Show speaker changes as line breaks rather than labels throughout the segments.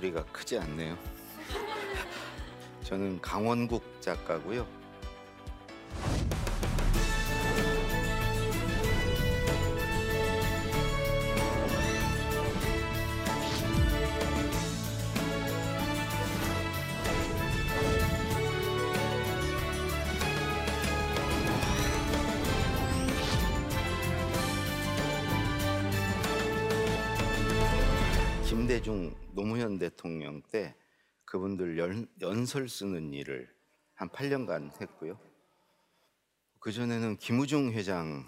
목소리가 크지 않네요. 저는 강원국 작가고요. 김대중 노무현 대통령 때 그분들 연, 연설 쓰는 일을 한 8년간 했고요. 그전에는 김우중 회장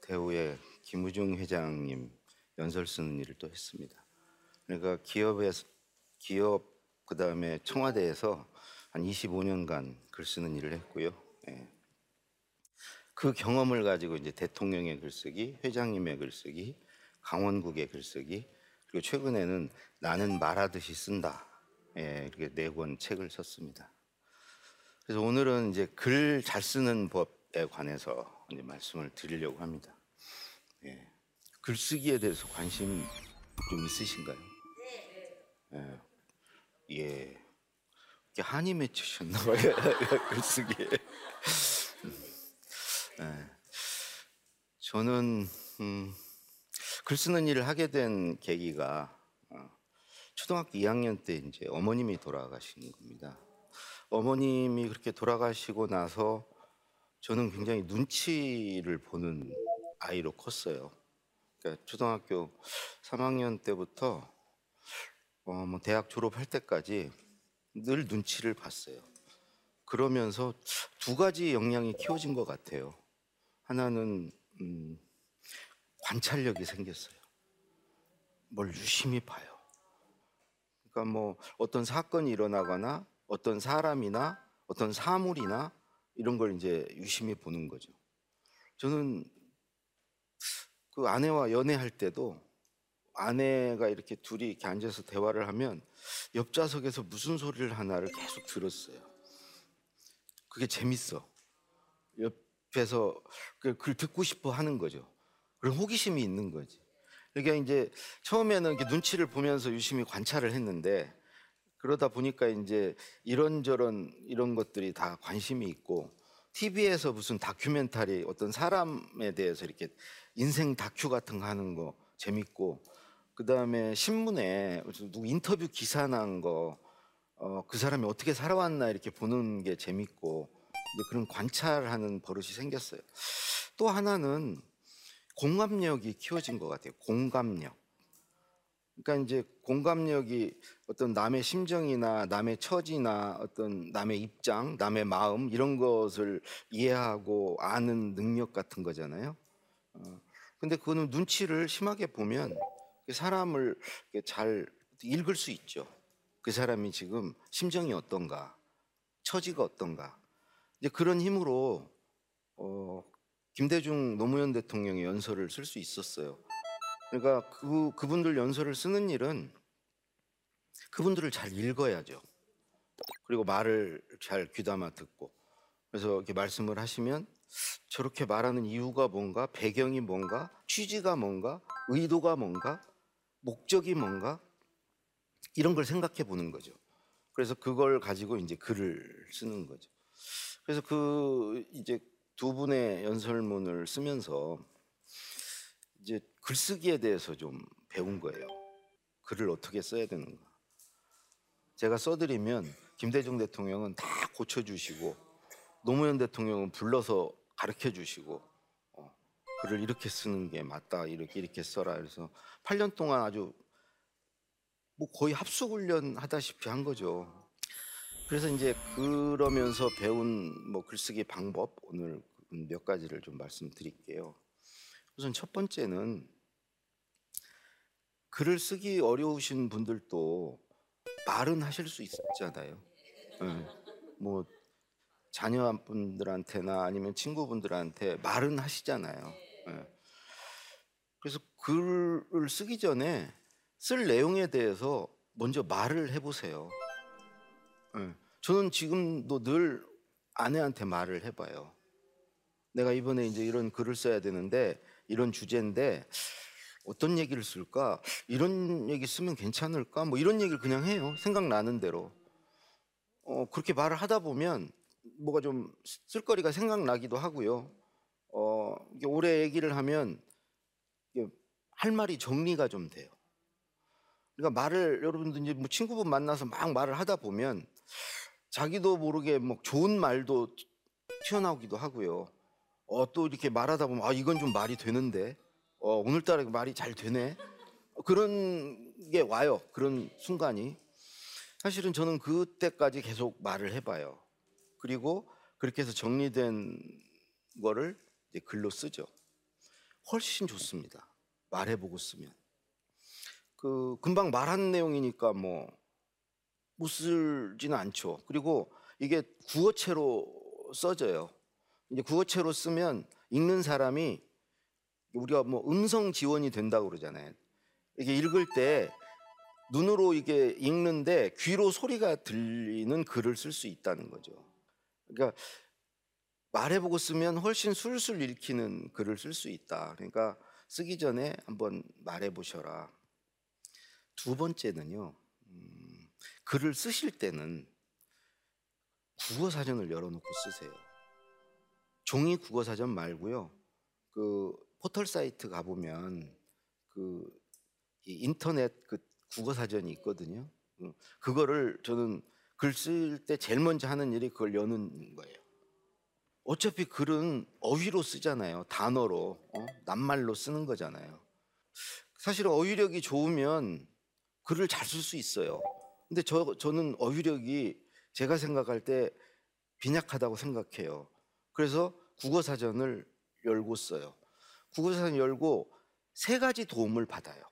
대우의 김우중 회장님 연설 쓰는 일을 또 했습니다. 그러니까 기업에서 기업 그다음에 청와대에서 한 25년간 글 쓰는 일을 했고요. 예. 그 경험을 가지고 이제 대통령의 글쓰기, 회장님의 글쓰기, 강원국의 글쓰기 그리고 최근에는 나는 말하듯이 쓴다. 예, 이렇게 네 권 책을 썼습니다. 그래서 오늘은 이제 글 잘 쓰는 법에 관해서 이제 말씀을 드리려고 합니다. 예. 글쓰기에 대해서 관심 좀 있으신가요? 네. 네. 예. 예. 한이 맺히셨나봐요. 글쓰기에. 음. 예. 저는, 음, 글 쓰는 일을 하게 된 계기가 어, 초등학교 2학년 때 이제 어머님이 돌아가신 겁니다. 어머님이 그렇게 돌아가시고 나서 저는 굉장히 눈치를 보는 아이로 컸어요. 그러니까 초등학교 3학년 때부터 어, 뭐 대학 졸업할 때까지 늘 눈치를 봤어요. 그러면서 두 가지 역량이 키워진 것 같아요. 하나는 음, 관찰력이 생겼어요. 뭘 유심히 봐요. 그러니까 뭐 어떤 사건이 일어나거나 어떤 사람이나 어떤 사물이나 이런 걸 이제 유심히 보는 거죠. 저는 그 아내와 연애할 때도 아내가 이렇게 둘이 이렇게 앉아서 대화를 하면 옆좌석에서 무슨 소리를 하나를 계속 들었어요. 그게 재밌어. 옆에서 그걸 듣고 싶어 하는 거죠. 그런 호기심이 있는 거지. 그러니까 이제 처음에는 눈치를 보면서 유심히 관찰을 했는데 그러다 보니까 이제 이런저런 이런 것들이 다 관심이 있고 TV에서 무슨 다큐멘터리 어떤 사람에 대해서 이렇게 인생 다큐 같은 거 하는 거 재밌고 그다음에 신문에 누구 인터뷰 기사 난거그 어, 사람이 어떻게 살아왔나 이렇게 보는 게 재밌고 그런 관찰하는 버릇이 생겼어요. 또 하나는 공감력이 키워진 것 같아요. 공감력. 그러니까 이제 공감력이 어떤 남의 심정이나 남의 처지나 어떤 남의 입장, 남의 마음 이런 것을 이해하고 아는 능력 같은 거잖아요. 어, 근데 그거는 눈치를 심하게 보면 그 사람을 잘 읽을 수 있죠. 그 사람이 지금 심정이 어떤가, 처지가 어떤가. 이제 그런 힘으로 어, 김대중 노무현 대통령의 연설을 쓸 수 있었어요. 그러니까 그, 그분들 연설을 쓰는 일은 그분들을 잘 읽어야죠. 그리고 말을 잘 귀담아 듣고 그래서 이렇게 말씀을 하시면 저렇게 말하는 이유가 뭔가 배경이 뭔가 취지가 뭔가 의도가 뭔가 목적이 뭔가 이런 걸 생각해 보는 거죠. 그래서 그걸 가지고 이제 글을 쓰는 거죠. 그래서 그 이제 두 분의 연설문을 쓰면서 이제 글쓰기에 대해서 좀 배운 거예요. 글을 어떻게 써야 되는가. 제가 써드리면 김대중 대통령은 다 고쳐주시고 노무현 대통령은 불러서 가르쳐 주시고 어, 글을 이렇게 쓰는 게 맞다 이렇게 이렇게 써라 그래서 8년 동안 아주 뭐 거의 합숙 훈련 하다시피 한 거죠. 그래서 이제 그러면서 배운 뭐 글쓰기 방법 오늘 몇 가지를 좀 말씀드릴게요. 우선 첫 번째는 글을 쓰기 어려우신 분들도 말은 하실 수 있잖아요. 네. 예. 뭐 자녀분들한테나 아니면 친구분들한테 말은 하시잖아요. 네. 그래서 글을 쓰기 전에 쓸 내용에 대해서 먼저 말을 해보세요. 예. 저는 지금도 늘 아내한테 말을 해봐요. 내가 이번에 이제 이런 글을 써야 되는데 이런 주제인데 어떤 얘기를 쓸까? 이런 얘기 쓰면 괜찮을까? 뭐 이런 얘기를 그냥 해요. 생각나는 대로. 어, 그렇게 말을 하다 보면 뭐가 좀 쓸거리가 생각나기도 하고요. 어, 올해 얘기를 하면 할 말이 정리가 좀 돼요. 그러니까 말을 여러분들 이제 뭐 친구분 만나서 막 말을 하다 보면 자기도 모르게 뭐 좋은 말도 튀어나오기도 하고요. 어, 또 이렇게 말하다 보면 아 이건 좀 말이 되는데 어, 오늘따라 말이 잘 되네 어, 그런 게 와요. 그런 순간이 사실은 저는 그때까지 계속 말을 해봐요. 그리고 그렇게 해서 정리된 거를 글로 쓰죠. 훨씬 좋습니다. 말해보고 쓰면. 그 금방 말한 내용이니까 뭐 못쓸지는 않죠. 그리고 이게 구어체로 써져요. 이제 구어체로 쓰면 읽는 사람이 우리가 뭐 음성 지원이 된다고 그러잖아요. 이게 읽을 때 눈으로 이게 읽는데 귀로 소리가 들리는 글을 쓸 수 있다는 거죠. 그러니까 말해보고 쓰면 훨씬 술술 읽히는 글을 쓸 수 있다. 그러니까 쓰기 전에 한번 말해보셔라. 두 번째는요. 음, 글을 쓰실 때는 국어 사전을 열어놓고 쓰세요. 종이 국어 사전 말고요. 그 포털 사이트 가 보면 그 인터넷 그 국어 사전이 있거든요. 음, 그거를 저는 글 쓸 때 제일 먼저 하는 일이 그걸 여는 거예요. 어차피 글은 어휘로 쓰잖아요. 단어로 어, 낱말로 쓰는 거잖아요. 사실 어휘력이 좋으면 글을 잘 쓸 수 있어요. 근데 저, 저는 어휘력이 제가 생각할 때 빈약하다고 생각해요. 그래서 국어사전을 열고 써요. 국어사전 열고 세 가지 도움을 받아요.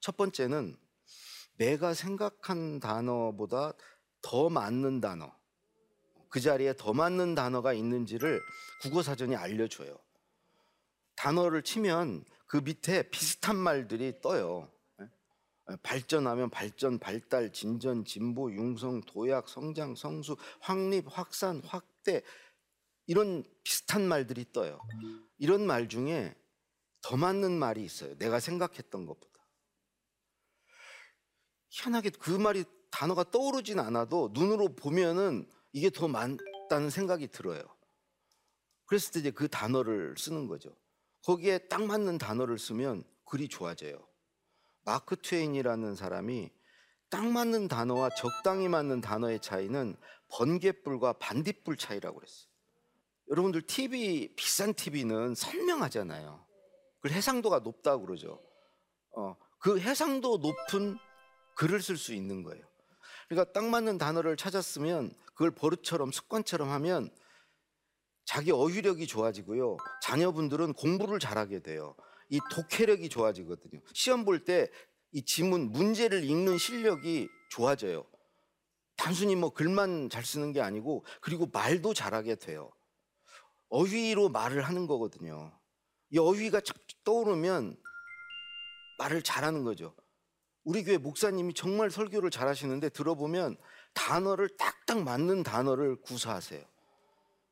첫 번째는 내가 생각한 단어보다 더 맞는 단어, 그 자리에 더 맞는 단어가 있는지를 국어사전이 알려줘요. 단어를 치면 그 밑에 비슷한 말들이 떠요. 어, 발전하면 발전, 발달, 진전, 진보, 융성, 도약, 성장, 성수, 확립, 확산, 확대 이런 비슷한 말들이 떠요. 이런 말 중에 더 맞는 말이 있어요. 내가 생각했던 것보다. 희한하게 그 말이 단어가 떠오르진 않아도 눈으로 보면은 이게 더맞다는 생각이 들어요. 그랬을 때 이제 그 단어를 쓰는 거죠. 거기에 딱 맞는 단어를 쓰면 글이 좋아져요. 마크 트웨인이라는 사람이 딱 맞는 단어와 적당히 맞는 단어의 차이는 번개불과 반딧불 차이라고 그랬어요. 여러분들 TV 비싼 TV는 선명하잖아요. 그 해상도가 높다고 그러죠. 어, 그 해상도 높은 글을 쓸 수 있는 거예요. 그러니까 딱 맞는 단어를 찾았으면 그걸 버릇처럼 습관처럼 하면 자기 어휘력이 좋아지고요. 자녀분들은 공부를 잘하게 돼요. 이 독해력이 좋아지거든요. 시험 볼 때 이 지문 문제를 읽는 실력이 좋아져요. 단순히 뭐 글만 잘 쓰는 게 아니고 그리고 말도 잘하게 돼요. 어휘로 말을 하는 거거든요. 이 어휘가 떠오르면 말을 잘하는 거죠. 우리 교회 목사님이 정말 설교를 잘하시는데 들어보면 단어를 딱딱 맞는 단어를 구사하세요.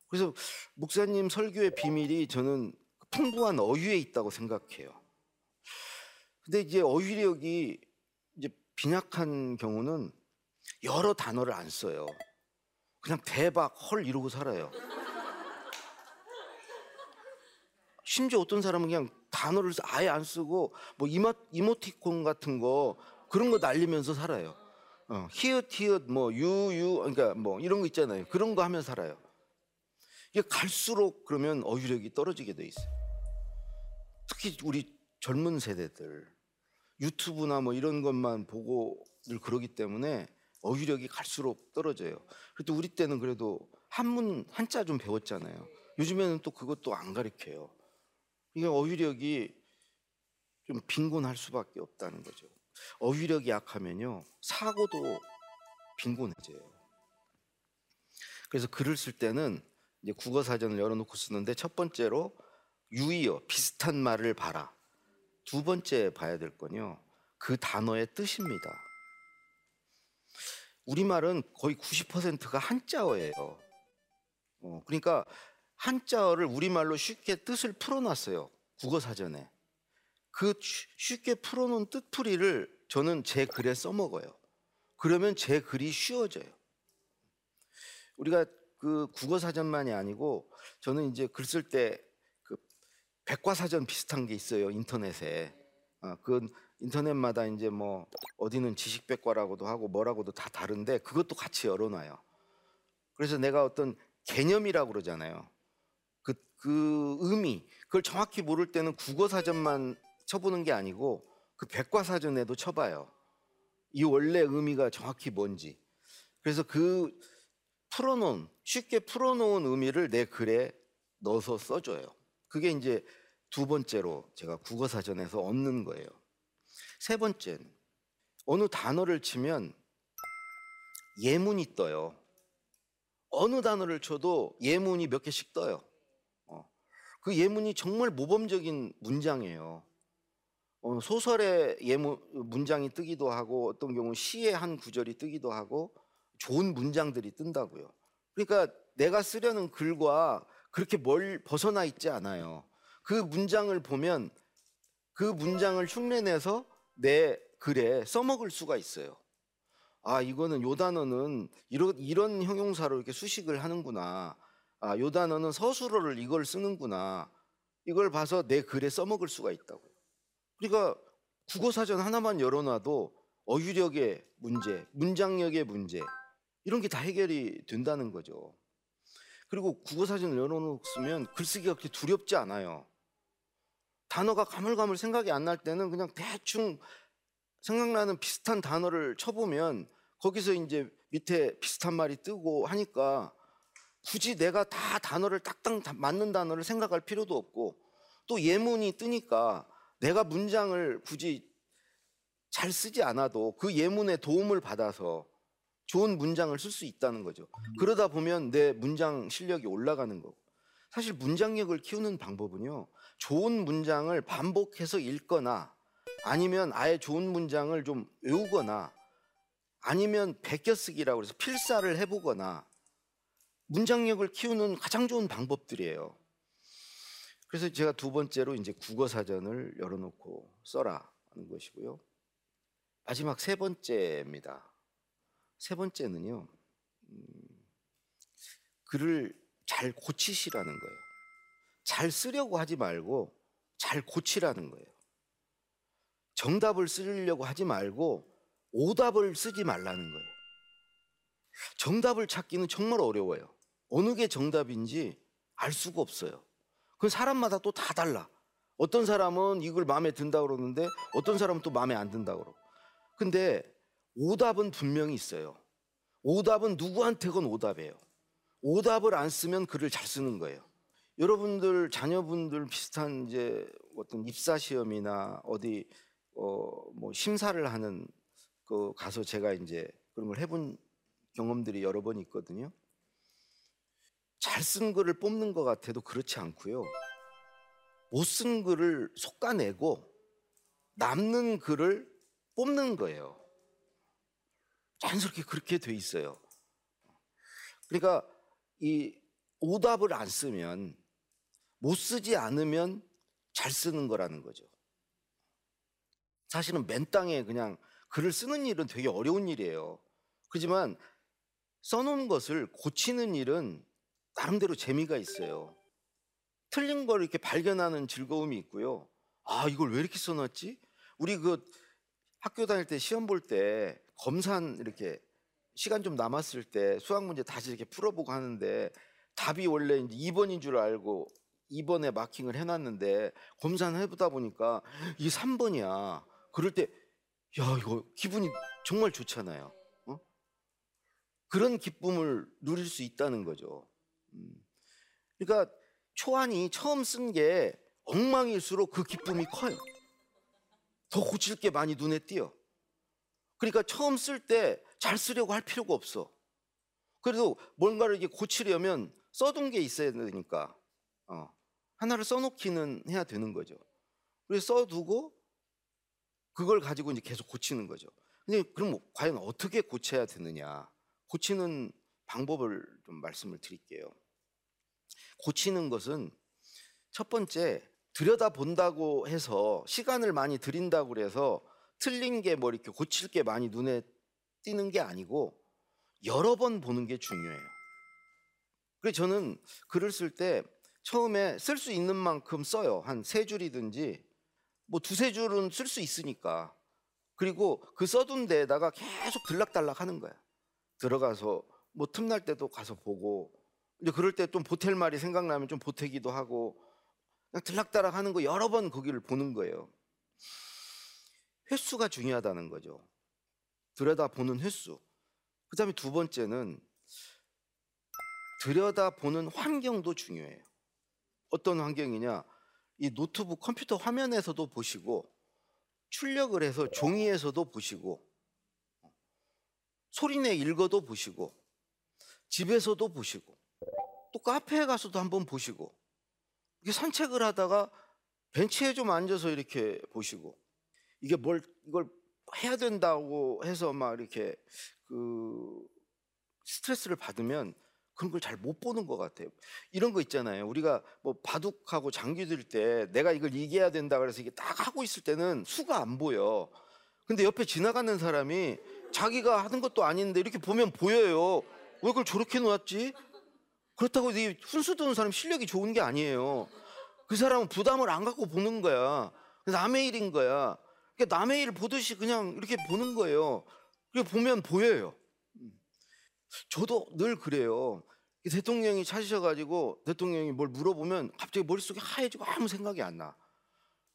그래서 목사님 설교의 비밀이 저는 풍부한 어휘에 있다고 생각해요. 근데 이제 어휘력이 이제 빈약한 경우는 여러 단어를 안 써요. 그냥 대박, 헐 이러고 살아요. 심지어 어떤 사람은 그냥 단어를 아예 안 쓰고 뭐 이마, 이모티콘 같은 거 그런 거 날리면서 살아요. 어, 히읗 히읗 뭐 유유 그러니까 뭐 이런 거 있잖아요. 그런 거 하면 살아요. 이게 갈수록 그러면 어휘력이 떨어지게 돼 있어요. 특히 우리 젊은 세대들 유튜브나 뭐 이런 것만 보고 늘 그러기 때문에 어휘력이 갈수록 떨어져요. 그래도 우리 때는 그래도 한문 한자 좀 배웠잖아요. 요즘에는 또 그것도 안 가르쳐요. 그러 어휘력이 좀 빈곤할 수밖에 없다는 거죠. 어휘력이 약하면요 사고도 빈곤해져요. 그래서 글을 쓸 때는 이제 국어 사전을 열어놓고 쓰는데 첫 번째로 유의어 비슷한 말을 봐라. 두 번째 봐야 될 건요. 그 단어의 뜻입니다. 우리말은 거의 90%가 한자어예요. 어, 그러니까 한자어를 우리말로 쉽게 뜻을 풀어놨어요. 국어사전에. 그 쉽게 풀어놓은 뜻풀이를 저는 제 글에 써먹어요. 그러면 제 글이 쉬워져요. 우리가 그 국어사전만이 아니고 저는 이제 글쓸때 백과사전 비슷한 게 있어요 인터넷에. 그 인터넷마다 이제 뭐 어디는 지식 백과라고도 하고 뭐라고도 다 다른데 그것도 같이 열어놔요. 그래서 내가 어떤 개념이라고 그러잖아요. 그, 그 의미 그걸 정확히 모를 때는 국어 사전만 쳐보는 게 아니고 그 백과사전에도 쳐봐요. 이 원래 의미가 정확히 뭔지. 그래서 그 풀어놓은 쉽게 풀어놓은 의미를 내 글에 넣어서 써줘요. 그게 이제 두 번째로 제가 국어 사전에서 얻는 거예요. 세 번째는 어느 단어를 치면 예문이 떠요. 어느 단어를 쳐도 예문이 몇 개씩 떠요. 어. 그 예문이 정말 모범적인 문장이에요. 어, 소설의 예문, 문장이 뜨기도 하고 어떤 경우 는 시의 한 구절이 뜨기도 하고 좋은 문장들이 뜬다고요. 그러니까 내가 쓰려는 글과 그렇게 멀 벗어나 있지 않아요. 그 문장을 보면 그 문장을 흉내내서 내 글에 써먹을 수가 있어요. 아, 이거는 요 단어는 이런, 이런 형용사로 이렇게 수식을 하는구나. 아, 요 단어는 서술어를 이걸 쓰는구나. 이걸 봐서 내 글에 써먹을 수가 있다고요. 그러니까 국어사전 하나만 열어놔도 어휘력의 문제, 문장력의 문제, 이런 게 다 해결이 된다는 거죠. 그리고 국어 사전을 열어놓으면 글쓰기가 그렇게 두렵지 않아요. 단어가 가물가물 생각이 안 날 때는 그냥 대충 생각나는 비슷한 단어를 쳐보면 거기서 이제 밑에 비슷한 말이 뜨고 하니까 굳이 내가 다 단어를 딱딱 맞는 단어를 생각할 필요도 없고 또 예문이 뜨니까 내가 문장을 굳이 잘 쓰지 않아도 그 예문의 도움을 받아서 좋은 문장을 쓸 수 있다는 거죠. 그러다 보면 내 문장 실력이 올라가는 거고. 사실 문장력을 키우는 방법은요. 좋은 문장을 반복해서 읽거나 아니면 아예 좋은 문장을 좀 외우거나 아니면 베껴쓰기라고 해서 필사를 해보거나 문장력을 키우는 가장 좋은 방법들이에요. 그래서 제가 두 번째로 이제 국어 사전을 열어놓고 써라 하는 것이고요. 마지막 세 번째입니다. 세 번째는요. 음, 글을 잘 고치시라는 거예요. 잘 쓰려고 하지 말고 잘 고치라는 거예요. 정답을 쓰려고 하지 말고 오답을 쓰지 말라는 거예요. 정답을 찾기는 정말 어려워요. 어느 게 정답인지 알 수가 없어요. 그 사람마다 또 다 달라. 어떤 사람은 이걸 마음에 든다 그러는데 어떤 사람은 또 마음에 안 든다 그러고. 근데 오답은 분명히 있어요. 오답은 누구한테건 오답이에요. 오답을 안 쓰면 글을 잘 쓰는 거예요. 여러분들 자녀분들 비슷한 이제 어떤 입사 시험이나 어디 어뭐 심사를 하는 그 가서 제가 이제 그런 걸 해본 경험들이 여러 번 있거든요. 잘 쓴 글을 뽑는 것 같아도 그렇지 않고요. 못 쓴 글을 속아내고 남는 글을 뽑는 거예요. 자연스럽게 그렇게 돼 있어요. 그러니까 이 오답을 안 쓰면 못 쓰지 않으면 잘 쓰는 거라는 거죠. 사실은 맨 땅에 그냥 글을 쓰는 일은 되게 어려운 일이에요. 그렇지만 써놓은 것을 고치는 일은 나름대로 재미가 있어요. 틀린 걸 이렇게 발견하는 즐거움이 있고요. 아, 이걸 왜 이렇게 써놨지? 우리 그 학교 다닐 때 시험 볼때 검산 이렇게 시간 좀 남았을 때 수학 문제 다시 이렇게 풀어보고 하는데 답이 원래 이제 2번인 줄 알고 2번에 마킹을 해놨는데 검산 해보다 보니까 이게 3번이야. 그럴 때, 야, 이거 기분이 정말 좋잖아요. 어? 그런 기쁨을 누릴 수 있다는 거죠. 음. 그러니까 초안이 처음 쓴 게 엉망일수록 그 기쁨이 커요. 더 고칠 게 많이 눈에 띄어. 그러니까 처음 쓸 때 잘 쓰려고 할 필요가 없어. 그래도 뭔가를 이게 고치려면 써둔 게 있어야 되니까 어. 하나를 써놓기는 해야 되는 거죠. 그래서 써두고 그걸 가지고 이제 계속 고치는 거죠. 근데 그럼 과연 어떻게 고쳐야 되느냐? 고치는 방법을 좀 말씀을 드릴게요. 고치는 것은 첫 번째 들여다 본다고 해서 시간을 많이 들인다고 그서 틀린 게 뭐 이렇게 고칠 게 많이 눈에 띄는 게 아니고 여러 번 보는 게 중요해요. 그래서 저는 글을 쓸 때 처음에 쓸 수 있는 만큼 써요. 한 세 줄이든지 뭐 두 세 줄은 쓸 수 있으니까. 그리고 그 써둔 데에다가 계속 들락달락 하는 거야. 들어가서 뭐 틈날 때도 가서 보고 이제 그럴 때 좀 보탤 말이 생각나면 좀 보태기도 하고 그냥 들락달락 하는 거 여러 번 거기를 보는 거예요. 횟수가 중요하다는 거죠. 들여다보는 횟수. 그 다음에 두 번째는 들여다보는 환경도 중요해요. 어떤 환경이냐. 이 노트북 컴퓨터 화면에서도 보시고, 출력을 해서 종이에서도 보시고, 소리내 읽어도 보시고, 집에서도 보시고, 또 카페에 가서도 한번 보시고, 산책을 하다가 벤치에 좀 앉아서 이렇게 보시고, 이게 뭘 이걸 해야 된다고 해서 막 이렇게 그 스트레스를 받으면 그런 걸 잘 못 보는 것 같아요. 이런 거 있잖아요. 우리가 뭐 바둑하고 장기 들때 내가 이걸 이겨야 된다 그래서 이게 딱 하고 있을 때는 수가 안 보여. 근데 옆에 지나가는 사람이 자기가 하는 것도 아닌데 이렇게 보면 보여요. 왜 그걸 저렇게 놓았지? 그렇다고 이 훈수 두는 사람 실력이 좋은 게 아니에요. 그 사람은 부담을 안 갖고 보는 거야. 남의 일인 거야. 그러니까 남의 일 보듯이 그냥 이렇게 보는 거예요. 그 보면 보여요. 저도 늘 그래요. 대통령이 찾으셔가지고 대통령이 뭘 물어보면 갑자기 머릿속이 하얘지고 아무 생각이 안 나.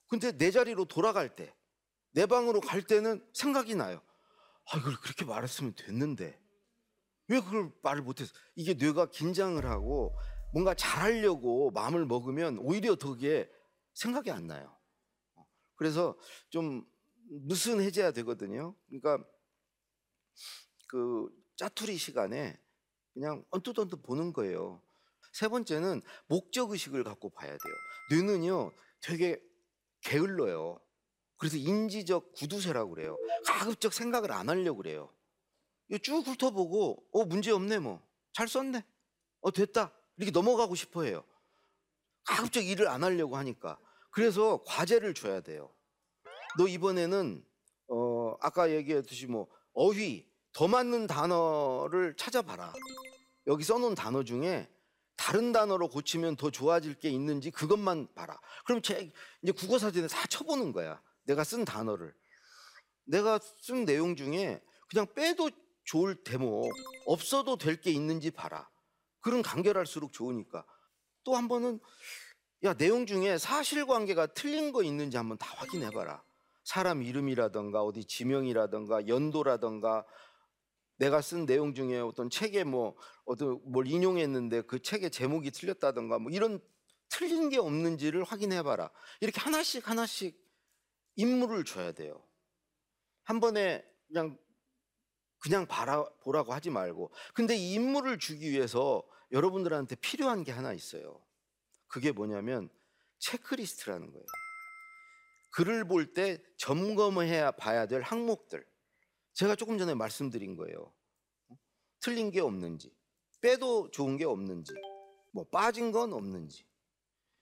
근데 내 자리로 돌아갈 때, 내 방으로 갈 때는 생각이 나요. 아, 이걸 그렇게 말했으면 됐는데. 왜 그걸 말을 못했어? 이게 뇌가 긴장을 하고 뭔가 잘하려고 마음을 먹으면 오히려 더 그게 생각이 안 나요. 그래서 좀 느슨해져야 되거든요. 그러니까 그 짜투리 시간에 그냥 언뜻언뜻 보는 거예요. 세 번째는 목적 의식을 갖고 봐야 돼요. 뇌는요 되게 게을러요. 그래서 인지적 구두쇠라고 그래요. 가급적 생각을 안 하려고 그래요. 쭉 훑어보고 어 문제 없네 뭐 잘 썼네 어 됐다 이렇게 넘어가고 싶어해요. 가급적 일을 안 하려고 하니까 그래서 과제를 줘야 돼요. 너 이번에는 어 아까 얘기했듯이 뭐 어휘 더 맞는 단어를 찾아봐라. 여기 써놓은 단어 중에 다른 단어로 고치면 더 좋아질 게 있는지 그것만 봐라. 그럼 제 이제 국어 사전에 다 쳐보는 거야. 내가 쓴 단어를 내가 쓴 내용 중에 그냥 빼도 좋을 대목 없어도 될 게 있는지 봐라. 그런 간결할수록 좋으니까 또 한 번은 야 내용 중에 사실관계가 틀린 거 있는지 한번 다 확인해봐라. 사람 이름이라든가 어디 지명이라든가 연도라든가 내가 쓴 내용 중에 어떤 책에 뭐 어떤 뭘 인용했는데 그 책의 제목이 틀렸다든가 뭐 이런 틀린 게 없는지를 확인해봐라. 이렇게 하나씩 하나씩 임무를 줘야 돼요. 한 번에 그냥 그냥 바라보라고 하지 말고. 근데 이 임무를 주기 위해서 여러분들한테 필요한 게 하나 있어요. 그게 뭐냐면 체크리스트라는 거예요. 글을 볼 때 점검해야 봐야 될 항목들. 제가 조금 전에 말씀드린 거예요. 틀린 게 없는지, 빼도 좋은 게 없는지, 뭐 빠진 건 없는지,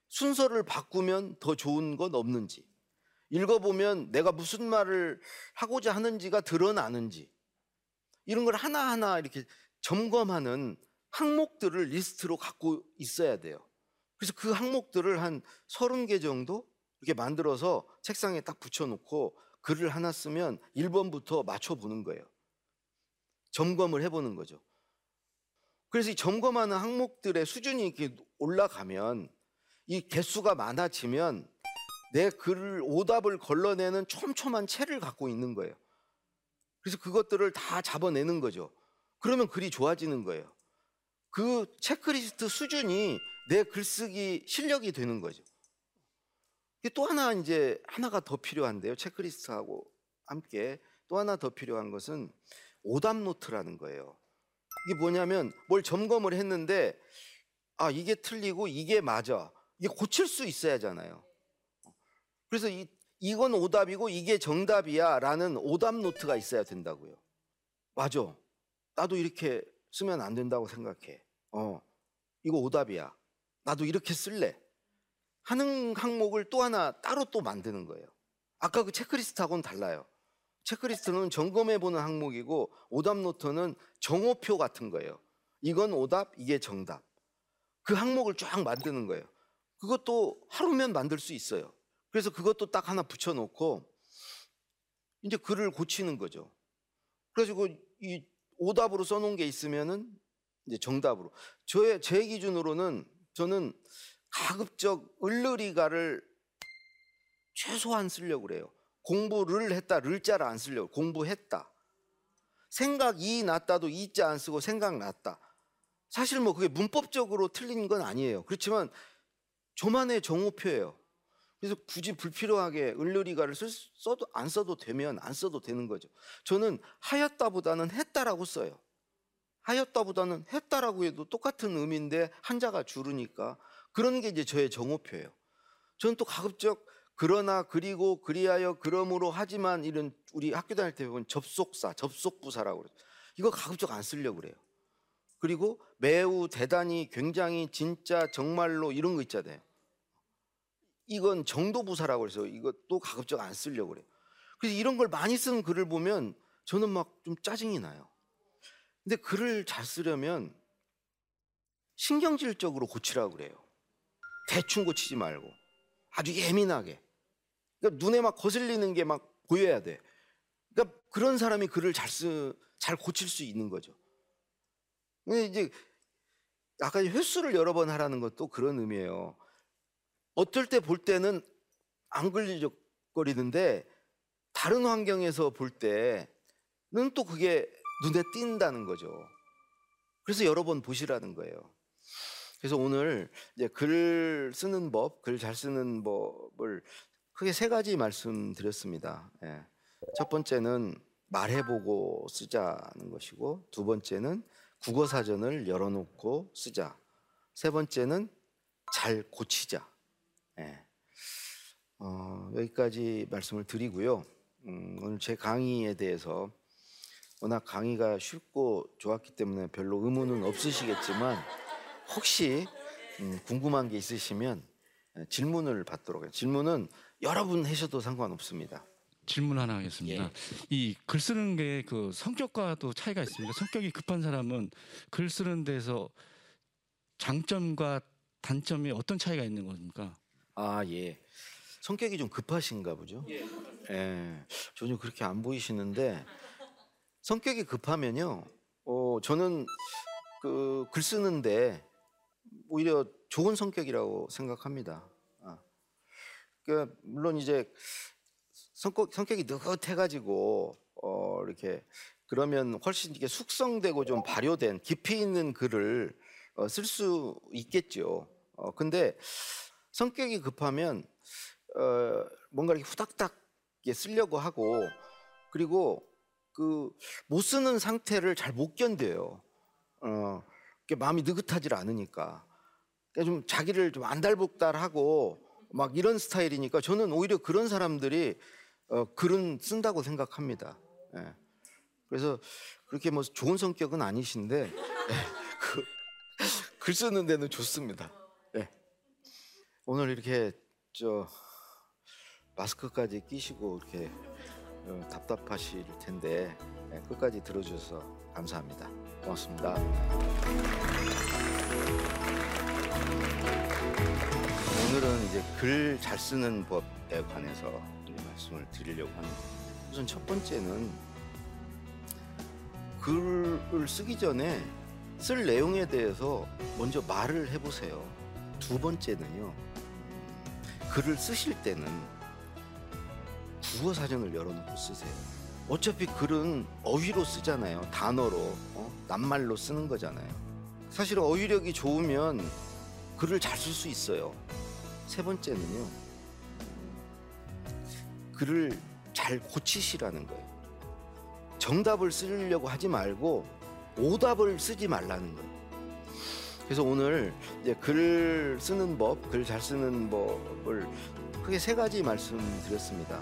순서를 바꾸면 더 좋은 건 없는지, 읽어보면 내가 무슨 말을 하고자 하는지가 드러나는지, 이런 걸 하나하나 이렇게 점검하는 항목들을 리스트로 갖고 있어야 돼요. 그래서 그 항목들을 한 30개 정도 이렇게 만들어서 책상에 딱 붙여놓고 글을 하나 쓰면 1번부터 맞춰보는 거예요. 점검을 해보는 거죠. 그래서 이 점검하는 항목들의 수준이 이렇게 올라가면 이 개수가 많아지면 내 글을 오답을 걸러내는 촘촘한 채를 갖고 있는 거예요. 그래서 그것들을 다 잡아내는 거죠. 그러면 글이 좋아지는 거예요. 그 체크리스트 수준이 내 글쓰기 실력이 되는 거죠. 또 하나 이제 하나가 더 필요한데요. 체크리스트하고 함께 또 하나 더 필요한 것은 오답 노트라는 거예요. 이게 뭐냐면 뭘 점검을 했는데 아 이게 틀리고 이게 맞아. 이게 고칠 수 있어야잖아요. 그래서 이, 이건 오답이고 이게 정답이야라는 오답 노트가 있어야 된다고요. 맞아. 나도 이렇게 쓰면 안 된다고 생각해. 어. 이거 오답이야. 나도 이렇게 쓸래. 하는 항목을 또 하나 따로 또 만드는 거예요. 아까 그 체크리스트하고는 달라요. 체크리스트는 점검해보는 항목이고 오답 노트는 정오표 같은 거예요. 이건 오답, 이게 정답. 그 항목을 쫙 만드는 거예요. 그것도 하루면 만들 수 있어요. 그래서 그것도 딱 하나 붙여놓고 이제 글을 고치는 거죠. 그래가지고 이 오답으로 써놓은 게 있으면은 이제 정답으로. 저의 제 기준으로는 저는 가급적 을르리가를 최소한 쓰려고 그래요. 공부를 했다, 를자를 안 쓰려고. 공부했다. 생각 이 났다도 이 자 안 쓰고 생각 났다. 사실 뭐 그게 문법적으로 틀린 건 아니에요. 그렇지만 저만의 정오표예요. 그래서 굳이 불필요하게 을르리가를 써도 안 써도 되면 안 써도 되는 거죠. 저는 하였다보다는 했다라고 써요. 하였다보다는 했다라고 해도 똑같은 의미인데 한자가 줄으니까 그런 게 이제 저의 정오표예요 저는 또 가급적 그러나 그리고 그리하여 그러므로 하지만 이런 우리 학교 다닐 때 보면 접속사, 접속부사라고 그래요. 이거 가급적 안 쓰려고 그래요. 그리고 매우 대단히 굉장히 진짜 정말로 이런 거 있잖아요. 이건 정도부사라고 그서 이것도 가급적 안 쓰려고 그래요. 그래서 이런 걸 많이 쓴 글을 보면 저는 막 좀 짜증이 나요. 근데 글을 잘 쓰려면 신경질적으로 고치라고 그래요. 대충 고치지 말고 아주 예민하게. 그러니까 눈에 막 거슬리는 게 막 보여야 돼. 그러니까 그런 사람이 글을 잘 쓰, 잘 고칠 수 있는 거죠. 근데 이제 아까 횟수를 여러 번 하라는 것도 그런 의미예요. 어떨 때 볼 때는 안 걸리적거리는데 다른 환경에서 볼 때는 또 그게 눈에 띈다는 거죠. 그래서 여러 번 보시라는 거예요. 그래서 오늘 이제 글 쓰는 법, 글 잘 쓰는 법을 크게 세 가지 말씀드렸습니다. 예. 첫 번째는 말해보고 쓰자는 것이고, 두 번째는 국어 사전을 열어놓고 쓰자. 세 번째는 잘 고치자. 예. 어, 여기까지 말씀을 드리고요. 음, 오늘 제 강의에 대해서 워낙 강의가 쉽고 좋았기 때문에 별로 의문은 없으시겠지만 혹시 음, 궁금한 게 있으시면 예, 질문을 받도록 해요. 질문은 여러분 하셔도 상관없습니다.
질문 하나 하겠습니다. 예. 이글 쓰는 게 그 성격과도 차이가 있습니다. 성격이 급한 사람은 글 쓰는 데서 장점과 단점이 어떤 차이가 있는 겁니까?
아 예. 성격이 좀 급하신가 보죠. 예. 예. 전혀 그렇게 안 보이시는데 성격이 급하면요. 어, 저는 그글 쓰는데 오히려 좋은 성격이라고 생각합니다. 아. 그러니까 물론 이제 성격, 성격이 느긋해가지고 어, 이렇게 그러면 훨씬 이게 숙성되고 좀 발효된 깊이 있는 글을 어, 쓸수 있겠죠. 어, 근데 성격이 급하면 어, 뭔가 이렇게 후닥닥 쓰려고 하고 그리고 그못 쓰는 상태를 잘 못 견뎌요. 어, 마음이 느긋하지 않으니까. 그러니까 좀 자기를 좀 안달복달하고 막 이런 스타일이니까 저는 오히려 그런 사람들이 어, 글은 쓴다고 생각합니다. 예. 그래서 그렇게 뭐 좋은 성격은 아니신데 예, 그, 글 쓰는 데는 좋습니다. 예. 오늘 이렇게 저 마스크까지 끼시고 이렇게 답답하실 텐데 네, 끝까지 들어주셔서 감사합니다. 고맙습니다. 오늘은 이제 글 잘 쓰는 법에 관해서 말씀을 드리려고 합니다. 우선 첫 번째는 글을 쓰기 전에 쓸 내용에 대해서 먼저 말을 해보세요. 두 번째는요, 글을 쓰실 때는 주어 사전을 열어놓고 쓰세요. 어차피 글은 어휘로 쓰잖아요. 단어로 어? 낱말로 쓰는 거잖아요. 사실 어휘력이 좋으면 글을 잘 쓸 수 있어요. 세 번째는요. 글을 잘 고치시라는 거예요. 정답을 쓰려고 하지 말고 오답을 쓰지 말라는 거예요. 그래서 오늘 이제 글 쓰는 법, 글 잘 쓰는 법을 크게 세 가지 말씀드렸습니다.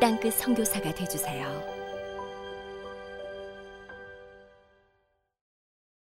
땅끝 성교사가 되주세요